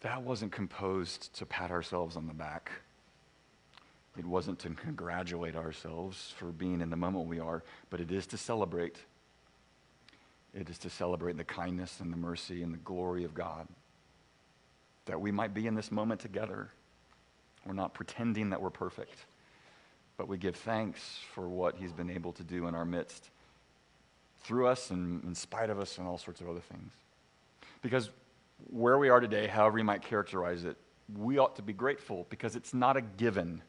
that wasn't composed to pat ourselves on the back. It wasn't to congratulate ourselves for being in the moment we are, but it is to celebrate. It is to celebrate the kindness and the mercy and the glory of God. That we might be in this moment together. We're not pretending that we're perfect, but we give thanks for what He's been able to do in our midst through us and in spite of us and all sorts of other things. Because where we are today, however you might characterize it, we ought to be grateful because it's not a given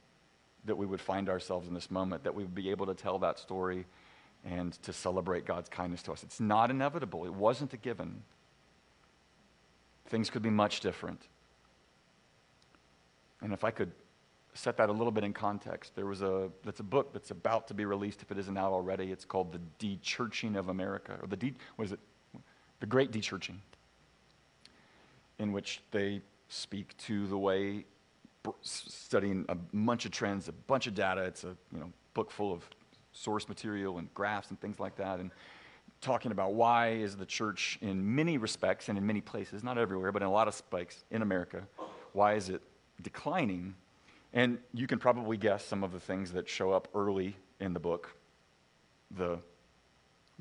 that we would find ourselves in this moment, that we would be able to tell that story and to celebrate God's kindness to us. It's not inevitable, it wasn't a given. Things could be much different. And if I could set that a little bit in context, there was a that's a book that's about to be released if it isn't out already. It's called The Dechurching of America, or the de, what is it? The Great Dechurching, in which they speak to the way studying a bunch of trends, a bunch of data. It's a you know book full of source material and graphs and things like that, and talking about why is the church in many respects and in many places, not everywhere, but in a lot of spikes in America, why is it declining? And you can probably guess some of the things that show up early in the book. The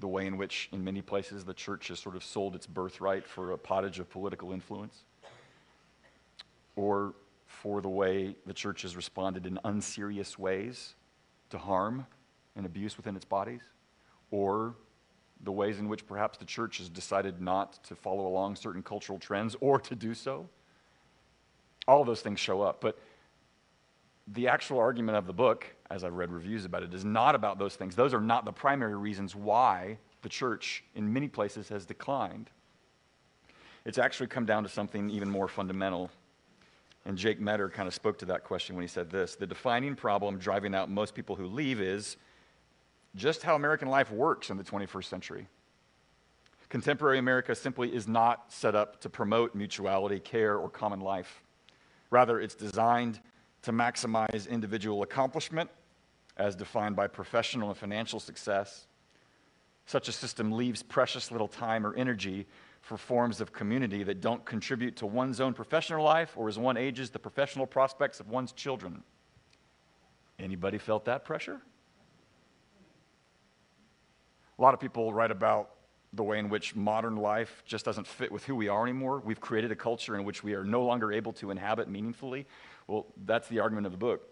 the way in which, in many places, the church has sort of sold its birthright for a pottage of political influence, or for the way the church has responded in unserious ways to harm and abuse within its bodies, or the ways in which perhaps the church has decided not to follow along certain cultural trends or to do so. All those things show up. But the actual argument of the book, as I've read reviews about it, is not about those things. Those are not the primary reasons why the church, in many places, has declined. It's actually come down to something even more fundamental and Jake Meador kind of spoke to that question when he said this The defining problem driving out most people who leave is just how American life works in the 21st century. Contemporary America simply is not set up to promote mutuality, care, or common life. Rather, it's designed to maximize individual accomplishment as defined by professional and financial success. Such a system leaves precious little time or energy for forms of community that don't contribute to one's own professional life or as one ages the professional prospects of one's children. Anybody felt that pressure? A lot of people write about the way in which modern life just doesn't fit with who we are anymore. We've created a culture in which we are no longer able to inhabit meaningfully. Well, that's the argument of the book.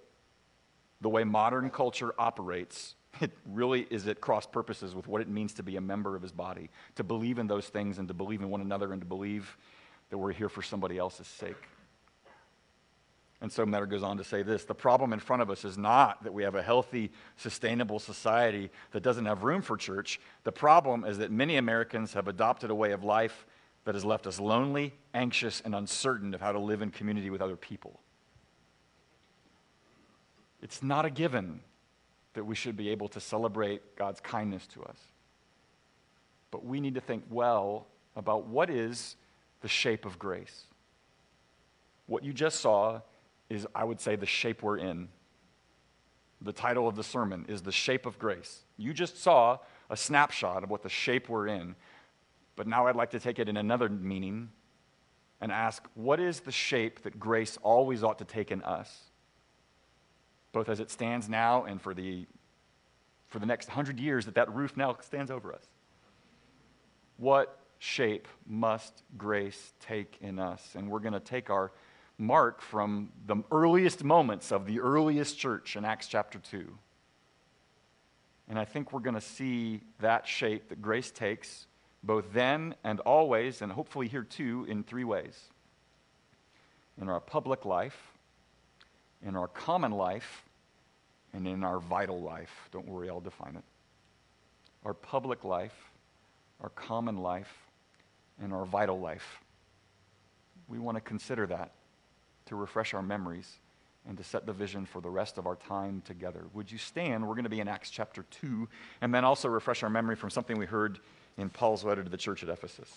The way modern culture operates it really is at cross purposes with what it means to be a member of his body, to believe in those things and to believe in one another and to believe that we're here for somebody else's sake. And so Meador goes on to say this the problem in front of us is not that we have a healthy, sustainable society that doesn't have room for church. The problem is that many Americans have adopted a way of life that has left us lonely, anxious, and uncertain of how to live in community with other people. It's not a given that we should be able to celebrate God's kindness to us. But we need to think well about what is the shape of grace. What you just saw is, I would say, the shape we're in. The title of the sermon is The Shape of Grace. You just saw a snapshot of what the shape we're in. But now I'd like to take it in another meaning and ask what is the shape that grace always ought to take in us? Both as it stands now and for the, for the next hundred years that that roof now stands over us. What shape must grace take in us? And we're going to take our mark from the earliest moments of the earliest church in Acts chapter 2. And I think we're going to see that shape that grace takes both then and always, and hopefully here too, in three ways in our public life, in our common life, and in our vital life. Don't worry, I'll define it. Our public life, our common life, and our vital life. We want to consider that to refresh our memories and to set the vision for the rest of our time together. Would you stand? We're going to be in Acts chapter 2, and then also refresh our memory from something we heard in Paul's letter to the church at Ephesus.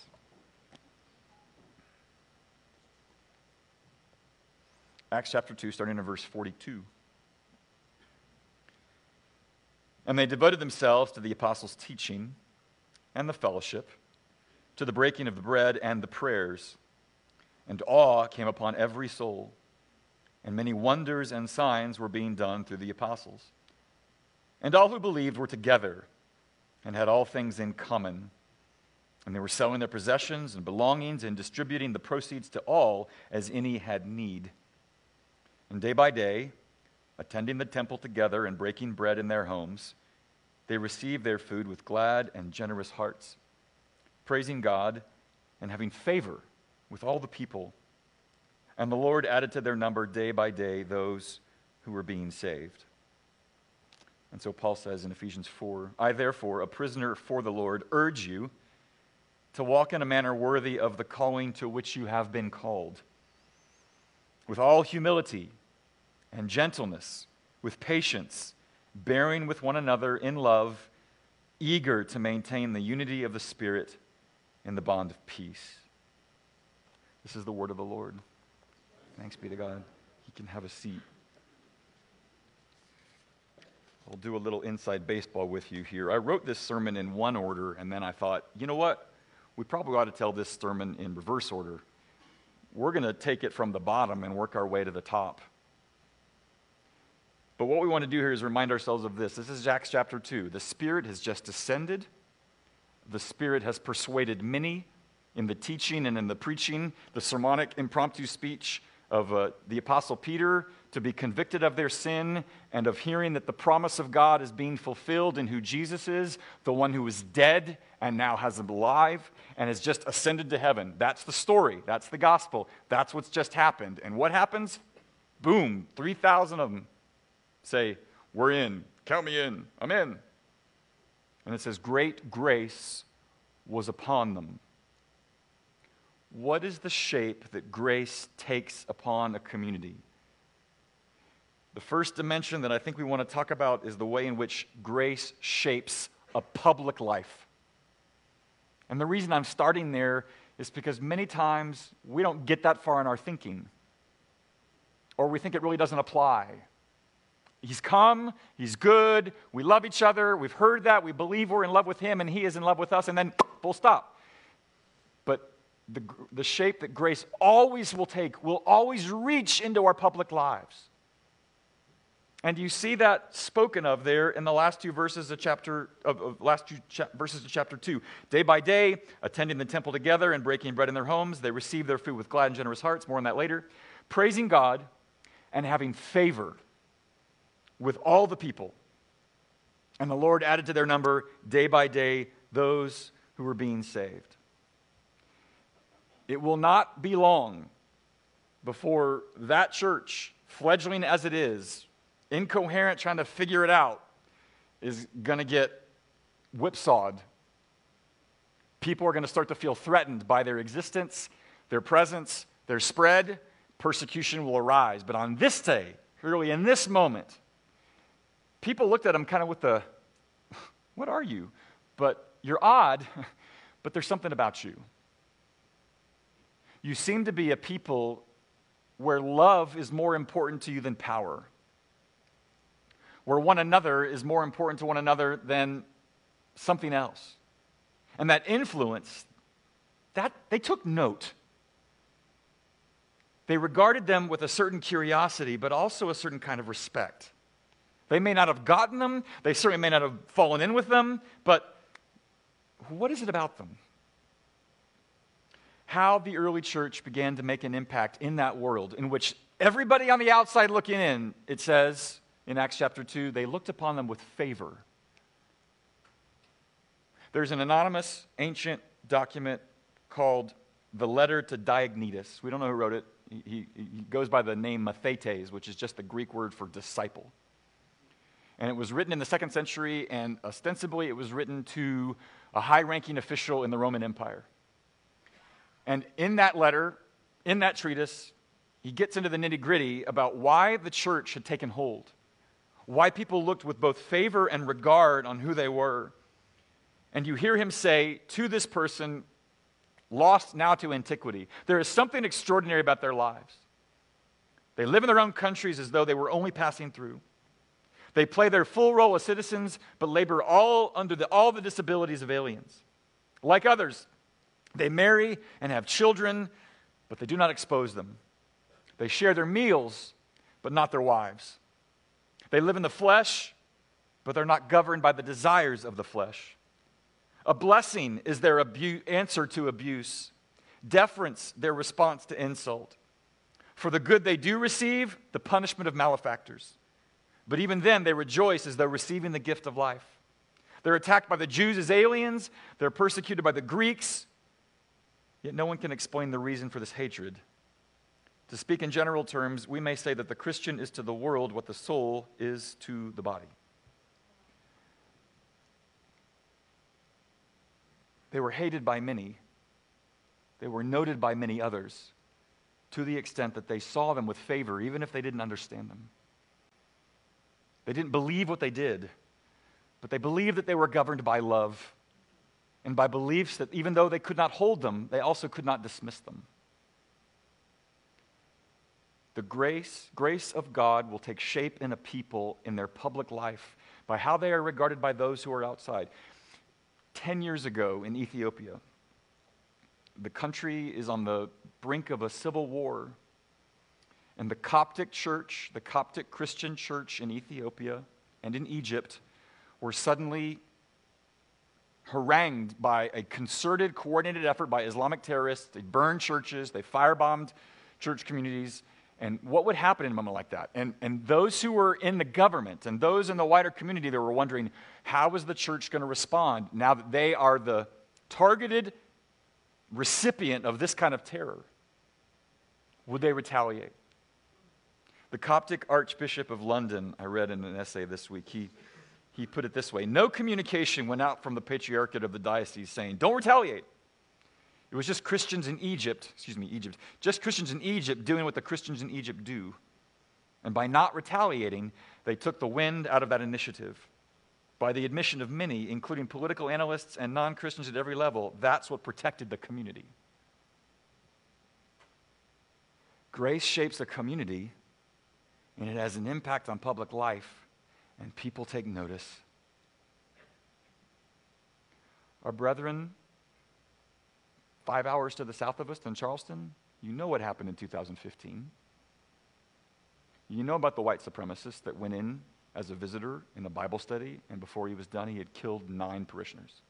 Acts chapter 2, starting in verse 42. And they devoted themselves to the apostles' teaching and the fellowship, to the breaking of the bread and the prayers. and awe came upon every soul, and many wonders and signs were being done through the apostles. And all who believed were together and had all things in common. And they were selling their possessions and belongings and distributing the proceeds to all as any had need. And day by day, attending the temple together and breaking bread in their homes, they received their food with glad and generous hearts, praising God and having favor with all the people. And the Lord added to their number day by day those who were being saved. And so Paul says in Ephesians 4 I, therefore, a prisoner for the Lord, urge you to walk in a manner worthy of the calling to which you have been called, with all humility and gentleness, with patience bearing with one another in love, eager to maintain the unity of the Spirit in the bond of peace. This is the word of the Lord. Thanks be to God. He can have a seat. I'll do a little inside baseball with you here. I wrote this sermon in one order, and then I thought, you know what? We probably ought to tell this sermon in reverse order. We're going to take it from the bottom and work our way to the top. But what we want to do here is remind ourselves of this. This is Acts chapter 2. The Spirit has just descended. The Spirit has persuaded many in the teaching and in the preaching, the sermonic impromptu speech of uh, the Apostle Peter to be convicted of their sin and of hearing that the promise of God is being fulfilled in who Jesus is, the one who was dead and now has alive and has just ascended to heaven. That's the story. That's the gospel. That's what's just happened. And what happens? Boom, 3,000 of them say, We're in. Count me in. I'm in. And it says, Great grace was upon them. What is the shape that grace takes upon a community? The first dimension that I think we want to talk about is the way in which grace shapes a public life. And the reason I'm starting there is because many times we don't get that far in our thinking, or we think it really doesn't apply, He's come, He's good, we love each other, we've heard that, we believe we're in love with Him, and He is in love with us, and then full stop. But the, the shape that grace always will take will always reach into our public lives. And you see that spoken of there in the last two verses of chapter of, of last two cha- verses of chapter two. Day by day, attending the temple together and breaking bread in their homes, they received their food with glad and generous hearts. More on that later. Praising God and having favor with all the people. And the Lord added to their number day by day those who were being saved. It will not be long before that church, fledgling as it is, incoherent, trying to figure it out, is going to get whipsawed. People are going to start to feel threatened by their existence, their presence, their spread. Persecution will arise. But on this day, really in this moment, people looked at him kind of with the, What are you? But you're odd, but there's something about you. You seem to be a people where love is more important to you than power, where one another is more important to one another than something else. And that influence, that they took note. They regarded them with a certain curiosity, but also a certain kind of respect. They may not have gotten them, they certainly may not have fallen in with them, but what is it about them? How the early church began to make an impact in that world in which everybody on the outside looking in, it says in Acts chapter 2, they looked upon them with favor. There's an anonymous ancient document called the letter to Diognetus. We don't know who wrote it. He, he, he goes by the name Mathetes, which is just the Greek word for disciple and it was written in the second century, and ostensibly it was written to a high ranking official in the Roman Empire. And in that letter, in that treatise, he gets into the nitty gritty about why the church had taken hold, why people looked with both favor and regard on who they were. And you hear him say to this person, lost now to antiquity, there is something extraordinary about their lives. They live in their own countries as though they were only passing through. They play their full role as citizens, but labor all under the, all the disabilities of aliens. Like others, they marry and have children but they do not expose them. They share their meals, but not their wives. They live in the flesh, but they're not governed by the desires of the flesh. A blessing is their abu- answer to abuse, deference, their response to insult. For the good they do receive, the punishment of malefactors. But even then, they rejoice as they're receiving the gift of life. They're attacked by the Jews as aliens, they're persecuted by the Greeks, yet no one can explain the reason for this hatred. To speak in general terms, we may say that the Christian is to the world what the soul is to the body. They were hated by many, they were noted by many others, to the extent that they saw them with favor, even if they didn't understand them. They didn't believe what they did, but they believed that they were governed by love and by beliefs that even though they could not hold them, they also could not dismiss them. The grace, grace of God will take shape in a people in their public life by how they are regarded by those who are outside. Ten years ago in Ethiopia, the country is on the brink of a civil war. And the Coptic church, the Coptic Christian church in Ethiopia and in Egypt, were suddenly harangued by a concerted, coordinated effort by Islamic terrorists. They burned churches, they firebombed church communities. And what would happen in a moment like that? And, and those who were in the government and those in the wider community that were wondering, how is the church going to respond now that they are the targeted recipient of this kind of terror? Would they retaliate? The Coptic Archbishop of London, I read in an essay this week, he, he put it this way No communication went out from the patriarchate of the diocese saying, Don't retaliate. It was just Christians in Egypt, excuse me, Egypt, just Christians in Egypt doing what the Christians in Egypt do. And by not retaliating, they took the wind out of that initiative. By the admission of many, including political analysts and non Christians at every level, that's what protected the community. Grace shapes a community, and it has an impact on public life, and people take notice. Our brethren five hours to the south of us in Charleston, you know what happened in 2015. You know about the white supremacist that went in as a visitor in a Bible study, and before he was done, he had killed nine parishioners.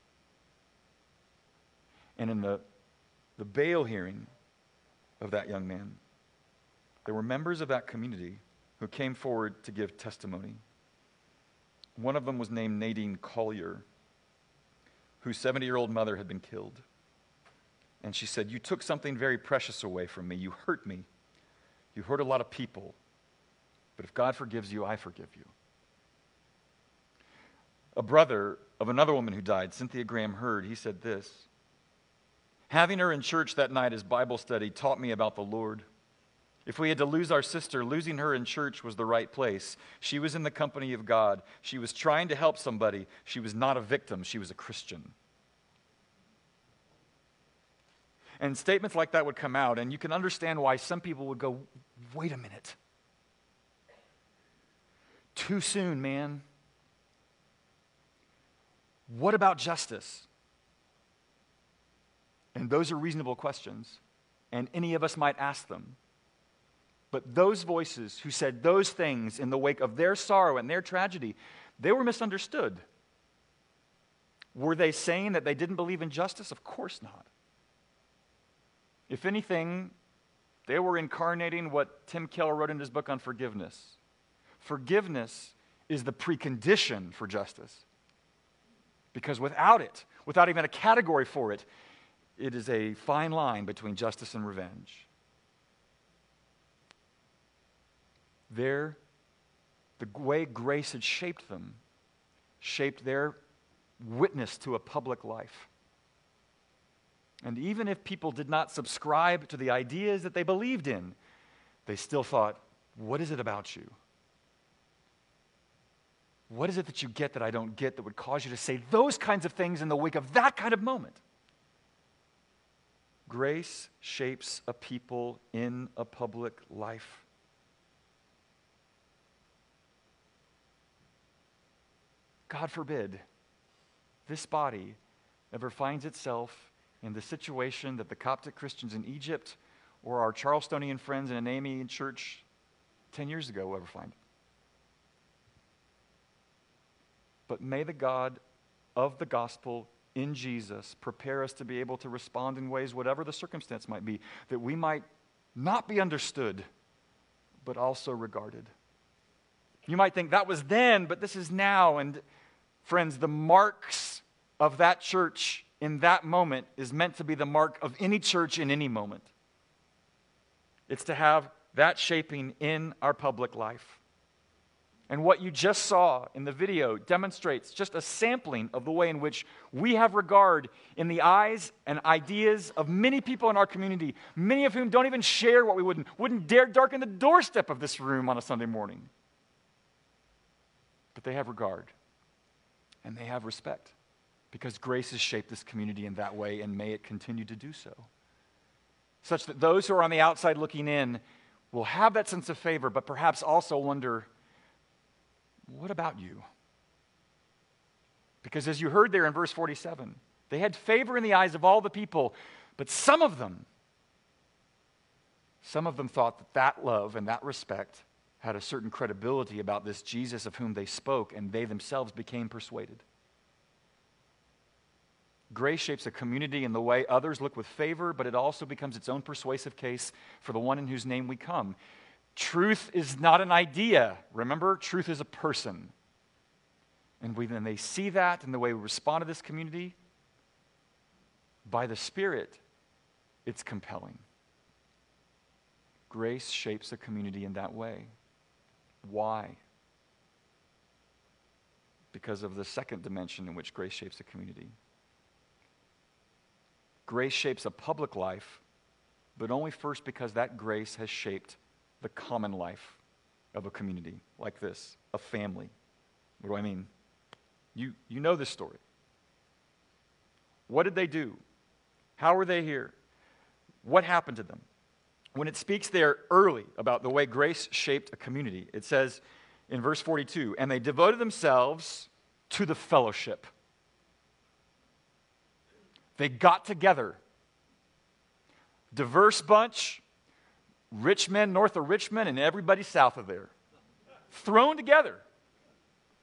And in the, the bail hearing of that young man, there were members of that community who came forward to give testimony. One of them was named Nadine Collier, whose 70 year old mother had been killed. And she said, You took something very precious away from me. You hurt me. You hurt a lot of people. But if God forgives you, I forgive you. A brother of another woman who died, Cynthia Graham Hurd, he said this Having her in church that night as Bible study taught me about the Lord. If we had to lose our sister, losing her in church was the right place. She was in the company of God. She was trying to help somebody. She was not a victim, she was a Christian. And statements like that would come out, and you can understand why some people would go, wait a minute. Too soon, man. What about justice? And those are reasonable questions, and any of us might ask them. But those voices who said those things in the wake of their sorrow and their tragedy, they were misunderstood. Were they saying that they didn't believe in justice? Of course not. If anything, they were incarnating what Tim Keller wrote in his book on forgiveness. Forgiveness is the precondition for justice. Because without it, without even a category for it, it is a fine line between justice and revenge. There, the way grace had shaped them, shaped their witness to a public life. And even if people did not subscribe to the ideas that they believed in, they still thought, what is it about you? What is it that you get that I don't get that would cause you to say those kinds of things in the wake of that kind of moment? Grace shapes a people in a public life. God forbid this body ever finds itself in the situation that the Coptic Christians in Egypt or our Charlestonian friends in Anami church 10 years ago will ever find. But may the God of the gospel in Jesus prepare us to be able to respond in ways, whatever the circumstance might be, that we might not be understood, but also regarded. You might think that was then, but this is now. And friends, the marks of that church in that moment is meant to be the mark of any church in any moment. It's to have that shaping in our public life. And what you just saw in the video demonstrates just a sampling of the way in which we have regard in the eyes and ideas of many people in our community, many of whom don't even share what we wouldn't, wouldn't dare darken the doorstep of this room on a Sunday morning. But they have regard and they have respect because grace has shaped this community in that way and may it continue to do so. Such that those who are on the outside looking in will have that sense of favor, but perhaps also wonder what about you? Because as you heard there in verse 47, they had favor in the eyes of all the people, but some of them, some of them thought that that love and that respect had a certain credibility about this Jesus of whom they spoke, and they themselves became persuaded. Grace shapes a community in the way others look with favor, but it also becomes its own persuasive case for the one in whose name we come. Truth is not an idea. Remember, truth is a person. And when they see that in the way we respond to this community, by the Spirit, it's compelling. Grace shapes a community in that way. Why? Because of the second dimension in which grace shapes a community. Grace shapes a public life, but only first because that grace has shaped the common life of a community like this, a family. What do I mean? You, you know this story. What did they do? How were they here? What happened to them? When it speaks there early about the way grace shaped a community, it says in verse 42 and they devoted themselves to the fellowship. They got together. Diverse bunch, rich men north of Richmond and everybody south of there. Thrown together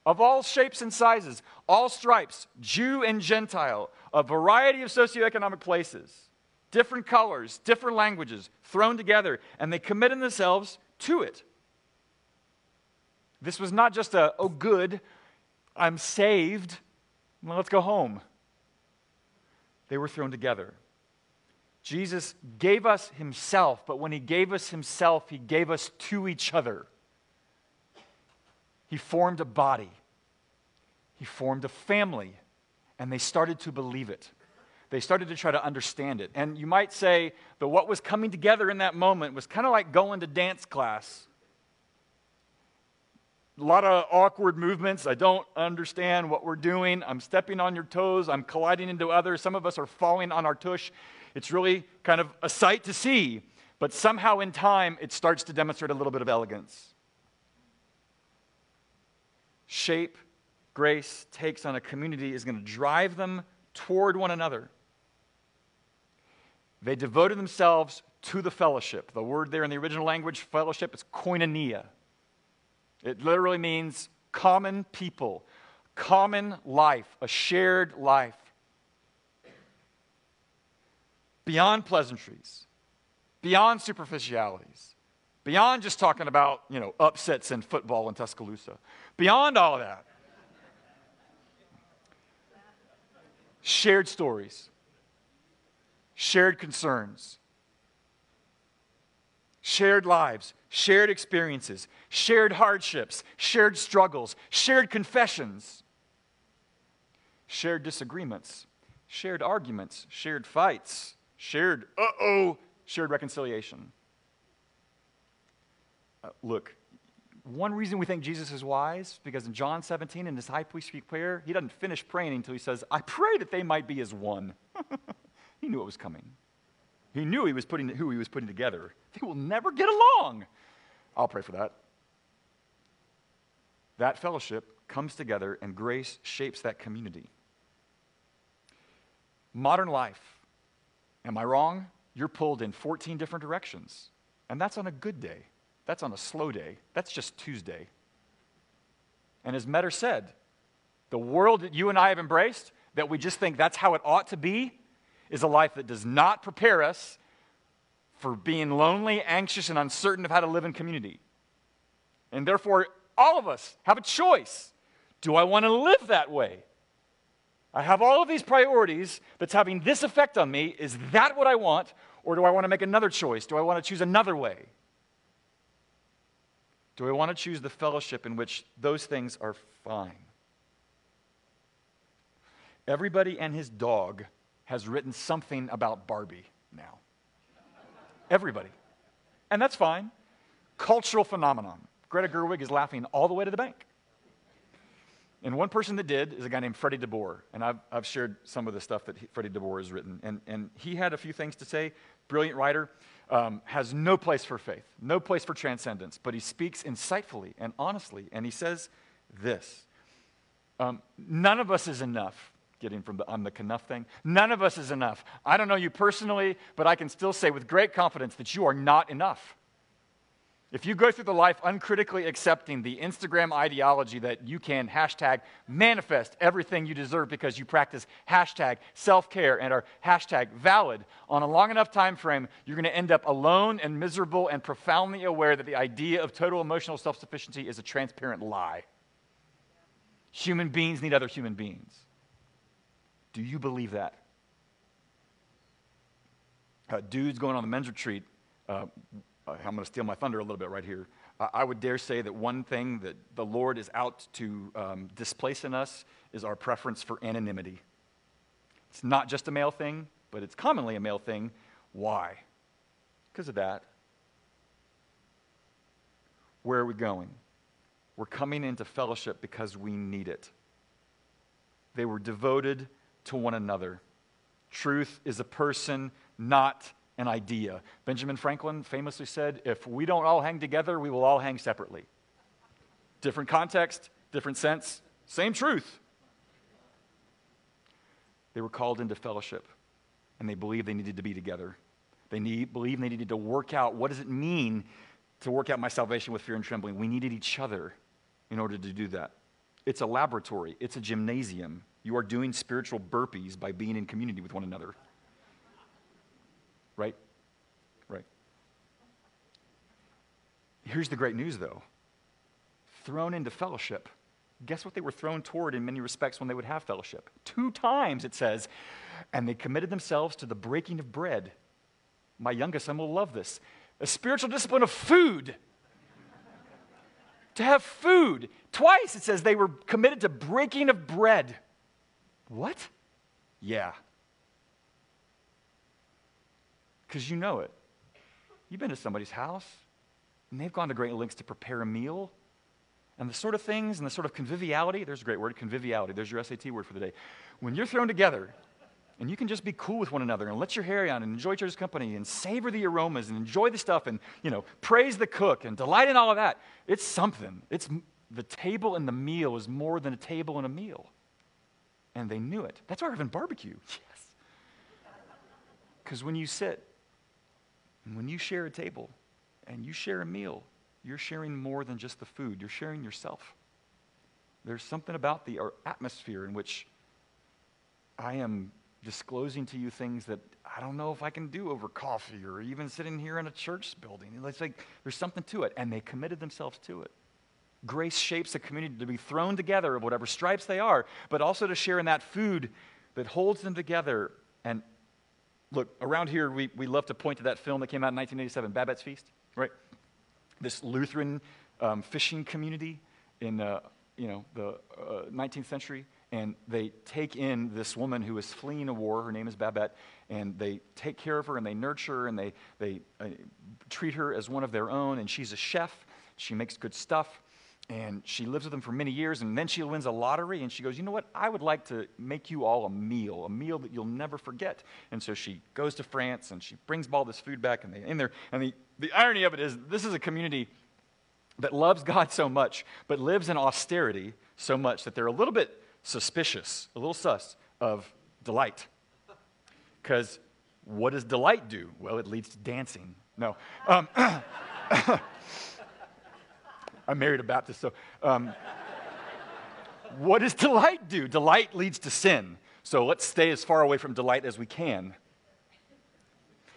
of all shapes and sizes, all stripes, Jew and Gentile, a variety of socioeconomic places, different colors, different languages, thrown together, and they committed themselves to it. This was not just a, oh, good, I'm saved, well, let's go home. They were thrown together. Jesus gave us himself, but when he gave us himself, he gave us to each other. He formed a body, he formed a family, and they started to believe it. They started to try to understand it. And you might say that what was coming together in that moment was kind of like going to dance class. A lot of awkward movements. I don't understand what we're doing. I'm stepping on your toes. I'm colliding into others. Some of us are falling on our tush. It's really kind of a sight to see, but somehow in time it starts to demonstrate a little bit of elegance. Shape grace takes on a community is going to drive them toward one another. They devoted themselves to the fellowship. The word there in the original language, fellowship, is koinonia. It literally means common people, common life, a shared life beyond pleasantries, beyond superficialities, beyond just talking about, you know, upsets in football in Tuscaloosa, beyond all of that. Shared stories, shared concerns, shared lives, shared experiences, shared hardships, shared struggles, shared confessions, shared disagreements, shared arguments, shared fights, shared, uh oh, shared reconciliation. Uh, look, one reason we think Jesus is wise, because in John 17, in his high priestly prayer, he doesn't finish praying until he says, I pray that they might be as one. he knew it was coming. He knew he was putting, who he was putting together. They will never get along. I'll pray for that. That fellowship comes together, and grace shapes that community. Modern life Am I wrong? you're pulled in 14 different directions. And that's on a good day. That's on a slow day. That's just Tuesday. And as Meador said, the world that you and I have embraced, that we just think that's how it ought to be, is a life that does not prepare us for being lonely, anxious, and uncertain of how to live in community. And therefore, all of us have a choice. Do I want to live that way? I have all of these priorities that's having this effect on me. Is that what I want? Or do I want to make another choice? Do I want to choose another way? Do I want to choose the fellowship in which those things are fine? Everybody and his dog has written something about Barbie now. Everybody. And that's fine. Cultural phenomenon. Greta Gerwig is laughing all the way to the bank. And one person that did is a guy named Freddie DeBoer. And I've, I've shared some of the stuff that he, Freddie DeBoer has written. And, and he had a few things to say. Brilliant writer, um, has no place for faith, no place for transcendence, but he speaks insightfully and honestly. And he says this um, None of us is enough. Getting from the I'm the Kenough thing. None of us is enough. I don't know you personally, but I can still say with great confidence that you are not enough. If you go through the life uncritically accepting the Instagram ideology that you can hashtag manifest everything you deserve because you practice hashtag self care and are hashtag valid on a long enough time frame, you're going to end up alone and miserable and profoundly aware that the idea of total emotional self sufficiency is a transparent lie. Human beings need other human beings. Do you believe that? Uh, dudes going on the men's retreat. Uh, I'm going to steal my thunder a little bit right here. I would dare say that one thing that the Lord is out to um, displace in us is our preference for anonymity. It's not just a male thing, but it's commonly a male thing. Why? Because of that. Where are we going? We're coming into fellowship because we need it. They were devoted to one another. Truth is a person, not an idea. Benjamin Franklin famously said, If we don't all hang together, we will all hang separately. Different context, different sense, same truth. They were called into fellowship, and they believed they needed to be together. They need, believed they needed to work out what does it mean to work out my salvation with fear and trembling. We needed each other in order to do that. It's a laboratory, it's a gymnasium. You are doing spiritual burpees by being in community with one another. Right? Right. Here's the great news, though thrown into fellowship. Guess what they were thrown toward in many respects when they would have fellowship? Two times it says, and they committed themselves to the breaking of bread. My youngest son will love this. A spiritual discipline of food. to have food. Twice it says they were committed to breaking of bread. What? Yeah, because you know it. You've been to somebody's house, and they've gone to great lengths to prepare a meal. And the sort of things and the sort of conviviality, there's a great word, conviviality. There's your SAT word for the day. When you're thrown together and you can just be cool with one another and let your hair out and enjoy each other's company and savor the aromas and enjoy the stuff and, you know, praise the cook and delight in all of that, it's something. It's the table and the meal is more than a table and a meal. And they knew it. That's why we're having barbecue. Yes. Because when you sit and when you share a table and you share a meal, you're sharing more than just the food, you're sharing yourself. There's something about the atmosphere in which I am disclosing to you things that I don't know if I can do over coffee or even sitting here in a church building. It's like there's something to it, and they committed themselves to it. Grace shapes a community to be thrown together of whatever stripes they are, but also to share in that food that holds them together and Look, around here, we, we love to point to that film that came out in 1987, Babette's Feast, right? This Lutheran um, fishing community in uh, you know, the uh, 19th century. And they take in this woman who is fleeing a war. Her name is Babette. And they take care of her and they nurture her and they, they uh, treat her as one of their own. And she's a chef. She makes good stuff. And she lives with them for many years, and then she wins a lottery, and she goes, You know what? I would like to make you all a meal, a meal that you'll never forget. And so she goes to France, and she brings all this food back, and they in there. And the, the irony of it is, this is a community that loves God so much, but lives in austerity so much that they're a little bit suspicious, a little sus of delight. Because what does delight do? Well, it leads to dancing. No. Um, I married a Baptist, so. Um, what does delight do? Delight leads to sin. So let's stay as far away from delight as we can.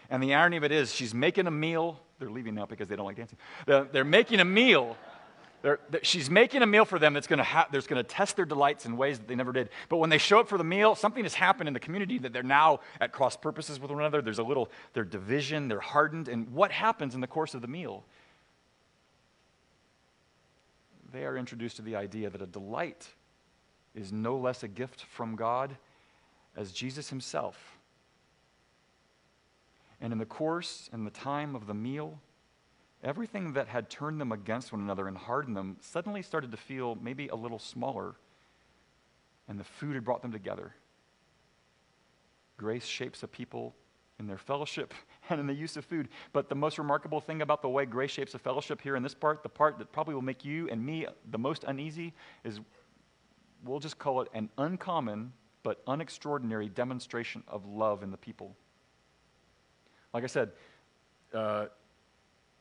And the irony of it is, she's making a meal. They're leaving now because they don't like dancing. They're, they're making a meal. They're, she's making a meal for them that's going ha- to test their delights in ways that they never did. But when they show up for the meal, something has happened in the community that they're now at cross purposes with one another. There's a little, they're division, they're hardened. And what happens in the course of the meal? They are introduced to the idea that a delight is no less a gift from God as Jesus himself. And in the course and the time of the meal, everything that had turned them against one another and hardened them suddenly started to feel maybe a little smaller, and the food had brought them together. Grace shapes a people in their fellowship and in the use of food. But the most remarkable thing about the way grace shapes a fellowship here in this part, the part that probably will make you and me the most uneasy, is we'll just call it an uncommon but unextraordinary demonstration of love in the people. Like I said, uh,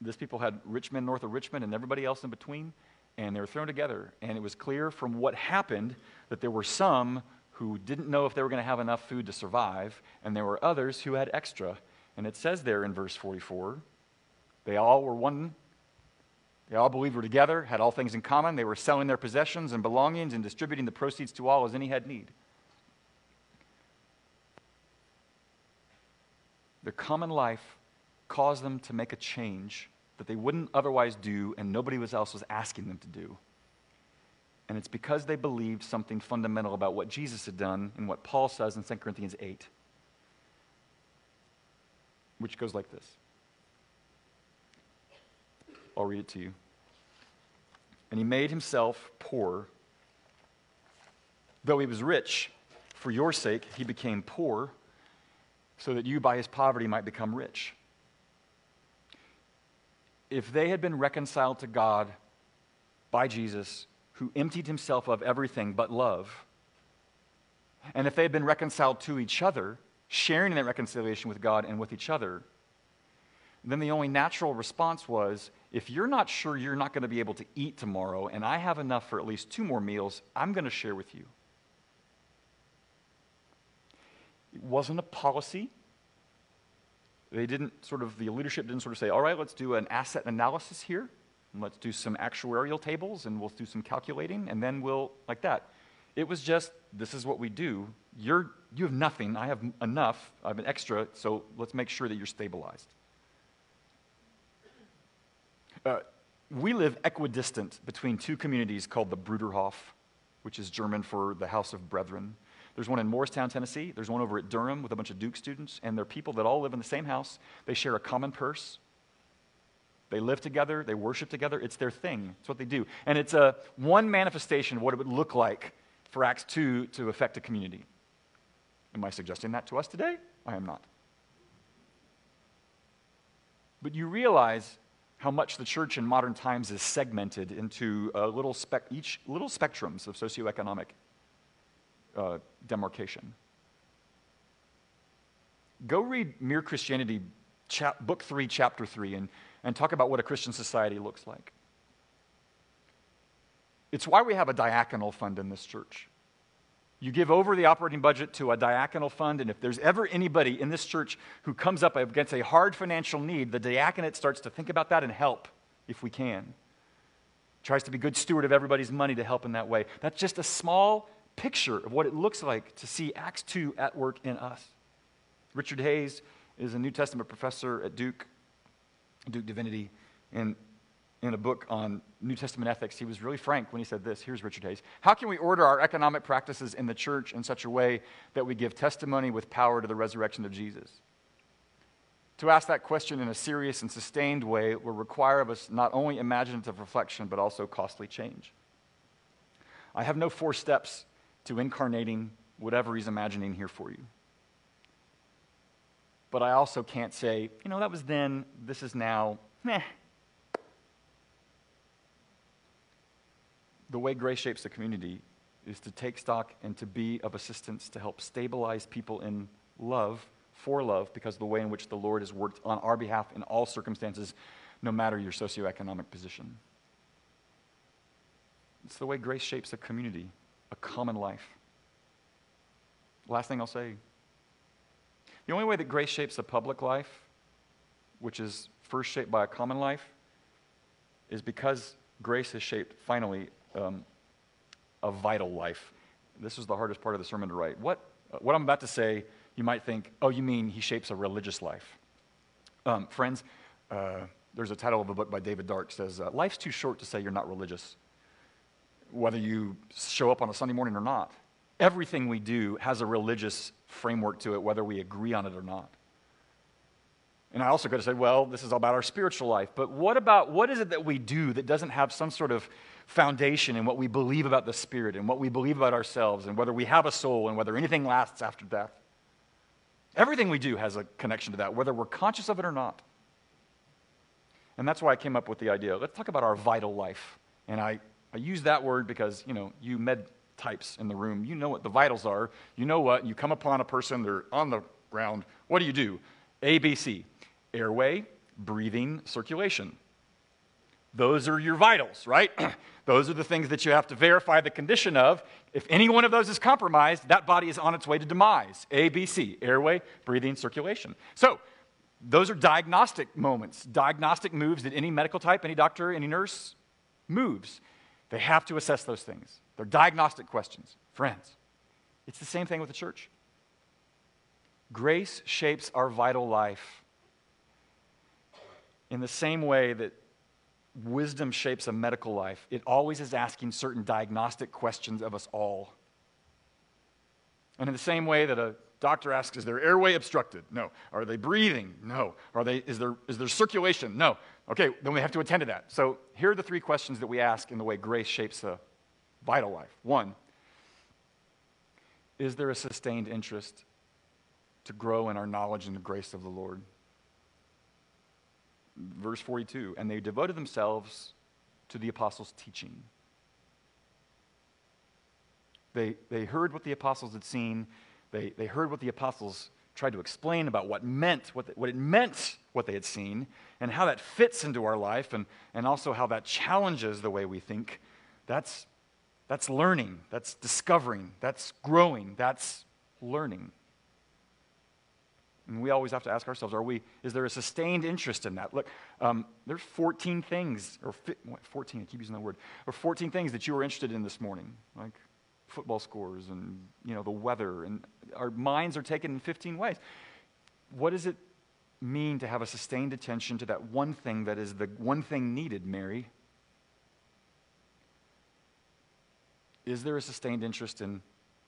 this people had Richmond north of Richmond and everybody else in between, and they were thrown together. And it was clear from what happened that there were some who didn't know if they were going to have enough food to survive, and there were others who had extra. And it says there in verse 44 they all were one they all believed were together, had all things in common. They were selling their possessions and belongings and distributing the proceeds to all as any had need. Their common life caused them to make a change that they wouldn't otherwise do and nobody else was asking them to do. And it's because they believed something fundamental about what Jesus had done and what Paul says in 2 Corinthians 8, which goes like this. I'll read it to you. And he made himself poor. Though he was rich, for your sake he became poor, so that you by his poverty might become rich. If they had been reconciled to God by Jesus, who emptied himself of everything but love, and if they had been reconciled to each other, sharing in that reconciliation with God and with each other, then the only natural response was if you're not sure you're not going to be able to eat tomorrow and I have enough for at least two more meals, I'm going to share with you. It wasn't a policy. They didn't sort of, the leadership didn't sort of say, all right, let's do an asset analysis here. Let's do some actuarial tables and we'll do some calculating and then we'll, like that. It was just, this is what we do. You're, you have nothing. I have enough. I have an extra, so let's make sure that you're stabilized. Uh, we live equidistant between two communities called the Bruderhof, which is German for the House of Brethren. There's one in Morristown, Tennessee. There's one over at Durham with a bunch of Duke students, and they're people that all live in the same house. They share a common purse. They live together. They worship together. It's their thing. It's what they do. And it's a one manifestation of what it would look like for Acts 2 to affect a community. Am I suggesting that to us today? I am not. But you realize how much the church in modern times is segmented into uh, little each little spectrums of socioeconomic uh, demarcation. Go read Mere Christianity, chap- book three, chapter three, and, and talk about what a Christian society looks like. It's why we have a diaconal fund in this church. You give over the operating budget to a diaconal fund, and if there's ever anybody in this church who comes up against a hard financial need, the diaconate starts to think about that and help if we can. Tries to be good steward of everybody's money to help in that way. That's just a small picture of what it looks like to see Acts 2 at work in us. Richard Hays is a New Testament professor at Duke, Duke Divinity, and in a book on New Testament ethics, he was really frank when he said this. Here's Richard Hays How can we order our economic practices in the church in such a way that we give testimony with power to the resurrection of Jesus? To ask that question in a serious and sustained way will require of us not only imaginative reflection, but also costly change. I have no four steps to incarnating whatever he's imagining here for you. But I also can't say, you know, that was then, this is now, meh, the way grace shapes the community is to take stock and to be of assistance to help stabilize people in love for love because of the way in which the Lord has worked on our behalf in all circumstances, no matter your socioeconomic position. It's the way grace shapes a community, a common life. Last thing I'll say the only way that grace shapes a public life, which is first shaped by a common life, is because grace has shaped, finally, um, a vital life. This was the hardest part of the sermon to write. What, uh, what I'm about to say, you might think, oh, you mean he shapes a religious life. Um, friends, uh, there's a title of a book by David Dark says, uh, Life's too short to say you're not religious, whether you show up on a Sunday morning or not. Everything we do has a religious framework to it, whether we agree on it or not. And I also could have said, well, this is all about our spiritual life. But what about what is it that we do that doesn't have some sort of foundation in what we believe about the Spirit and what we believe about ourselves and whether we have a soul and whether anything lasts after death? Everything we do has a connection to that, whether we're conscious of it or not. And that's why I came up with the idea. Let's talk about our vital life. And I, I use that word because, you know, you med types in the room, you know what the vitals are. You know what? You come upon a person, they're on the ground. What do you do? A, B, C airway, breathing, circulation. Those are your vitals, right? those are the things that you have to verify the condition of. If any one of those is compromised, that body is on its way to demise. A, B, C, airway, breathing, circulation. So, those are diagnostic moments, diagnostic moves that any medical type, any doctor, any nurse moves. They have to assess those things. They're diagnostic questions. Friends, it's the same thing with the church. Grace shapes our vital life in the same way that wisdom shapes a medical life, it always is asking certain diagnostic questions of us all. And in the same way that a doctor asks, is their airway obstructed? No. Are they breathing? No. Are they, is, there, is there circulation? No. Okay, then we have to attend to that. So here are the three questions that we ask in the way grace shapes a vital life. One, is there a sustained interest to grow in our knowledge and the grace of the Lord? verse 42 and they devoted themselves to the apostles' teaching. They, they heard what the apostles had seen, they, they heard what the apostles tried to explain about what meant what, the, what it meant what they had seen and how that fits into our life and, and also how that challenges the way we think that's that's learning that's discovering that's growing that's learning and we always have to ask ourselves, are we, is there a sustained interest in that? Look, um, there's 14 things, or fi- 14, I keep using that word, or 14 things that you were interested in this morning, like football scores and, you know, the weather, and our minds are taken in 15 ways. What does it mean to have a sustained attention to that one thing that is the one thing needed, Mary? Is there a sustained interest in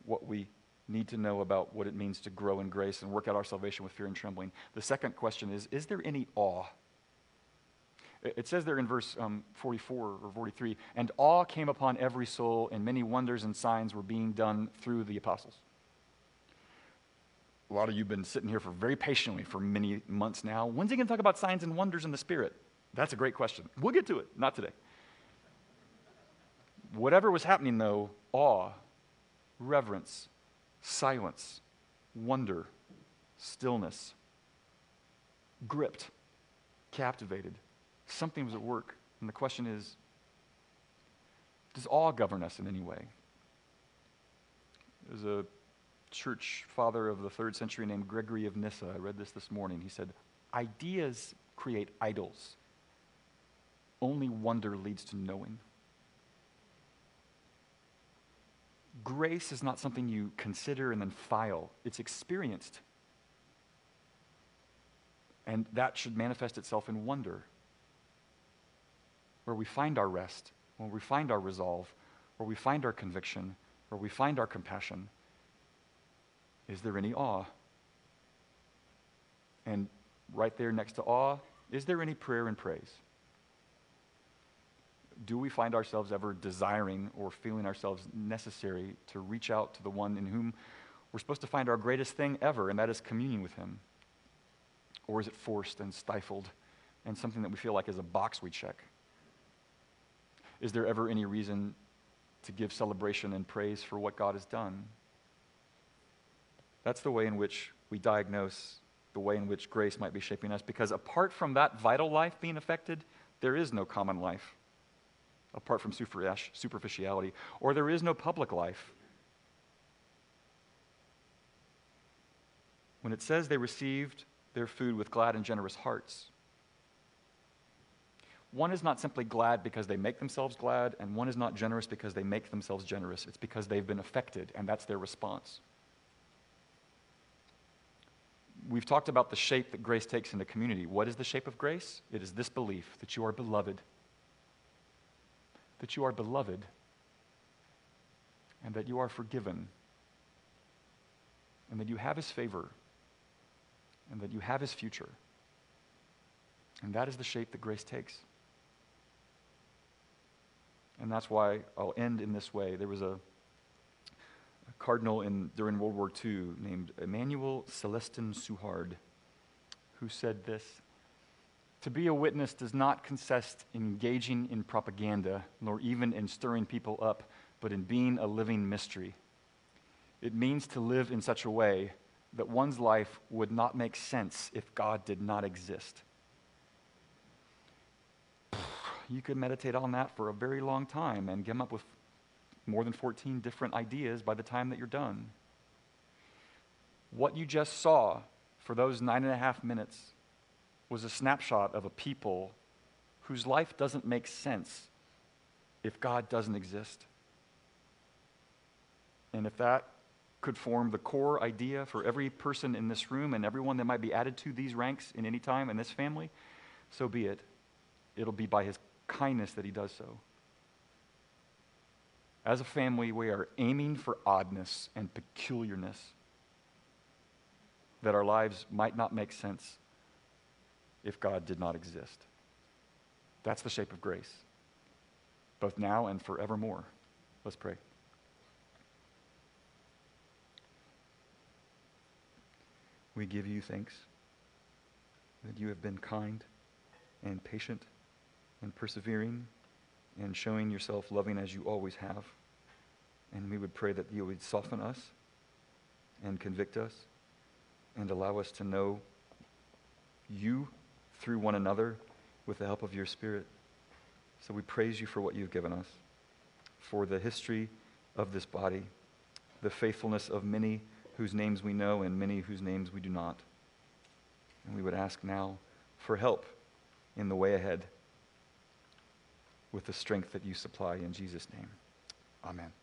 what we need to know about what it means to grow in grace and work out our salvation with fear and trembling. The second question is Is there any awe? It says there in verse um, 44 or 43 and awe came upon every soul, and many wonders and signs were being done through the apostles. A lot of you have been sitting here for very patiently for many months now. When's he going to talk about signs and wonders in the Spirit? That's a great question. We'll get to it, not today. Whatever was happening, though, awe, reverence, silence, wonder, stillness, gripped, captivated. Something was at work. And the question is does awe govern us in any way? There's a church father of the third century named Gregory of Nyssa. I read this this morning. He said, Ideas create idols. Only wonder leads to knowing. Grace is not something you consider and then file, it's experienced. And that should manifest itself in wonder, where we find our rest, where we find our resolve, where we find our conviction, where we find our compassion. Is there any awe? And right there next to awe, is there any prayer and praise? Do we find ourselves ever desiring or feeling ourselves necessary to reach out to the one in whom we're supposed to find our greatest thing ever, and that is communion with him? Or is it forced and stifled and something that we feel like is a box we check? Is there ever any reason to give celebration and praise for what God has done? That's the way in which we diagnose the way in which grace might be shaping us, because apart from that vital life being affected, there is no common life, apart from superficiality, or there is no public life. When it says they received their food with glad and generous hearts, one is not simply glad because they make themselves glad, and one is not generous because they make themselves generous. It's because they've been affected, and that's their response. We've talked about the shape that grace takes in the community. What is the shape of grace? It is this belief that you are beloved. That you are beloved, and that you are forgiven, and that you have his favor, and that you have his future. And that is the shape that grace takes. And that's why I'll end in this way. There was a, a cardinal in, during World War II named Emmanuel Celestin Suhard who said this To be a witness does not consist in engaging in propaganda, nor even in stirring people up, but in being a living mystery. It means to live in such a way that one's life would not make sense if God did not exist you could meditate on that for a very long time and come up with more than 14 different ideas by the time that you're done. What you just saw for those nine and a half minutes was a snapshot of a people whose life doesn't make sense if God doesn't exist. And if that could form the core idea for every person in this room and everyone that might be added to these ranks in any time in this family, so be it. It'll be by his kindness that he does so. As a family, we are aiming for oddness and peculiarness that our lives might not make sense if God did not exist. That's the shape of grace, both now and forevermore. Let's pray. We give you thanks that you have been kind and patient and persevering and showing yourself loving as you always have. And we would pray that you would soften us and convict us and allow us to know you through one another with the help of your Spirit. So we praise you for what you've given us, for the history of this body, the faithfulness of many whose names we know and many whose names we do not. And we would ask now for help in the way ahead with the strength that you supply in Jesus' name. Amen.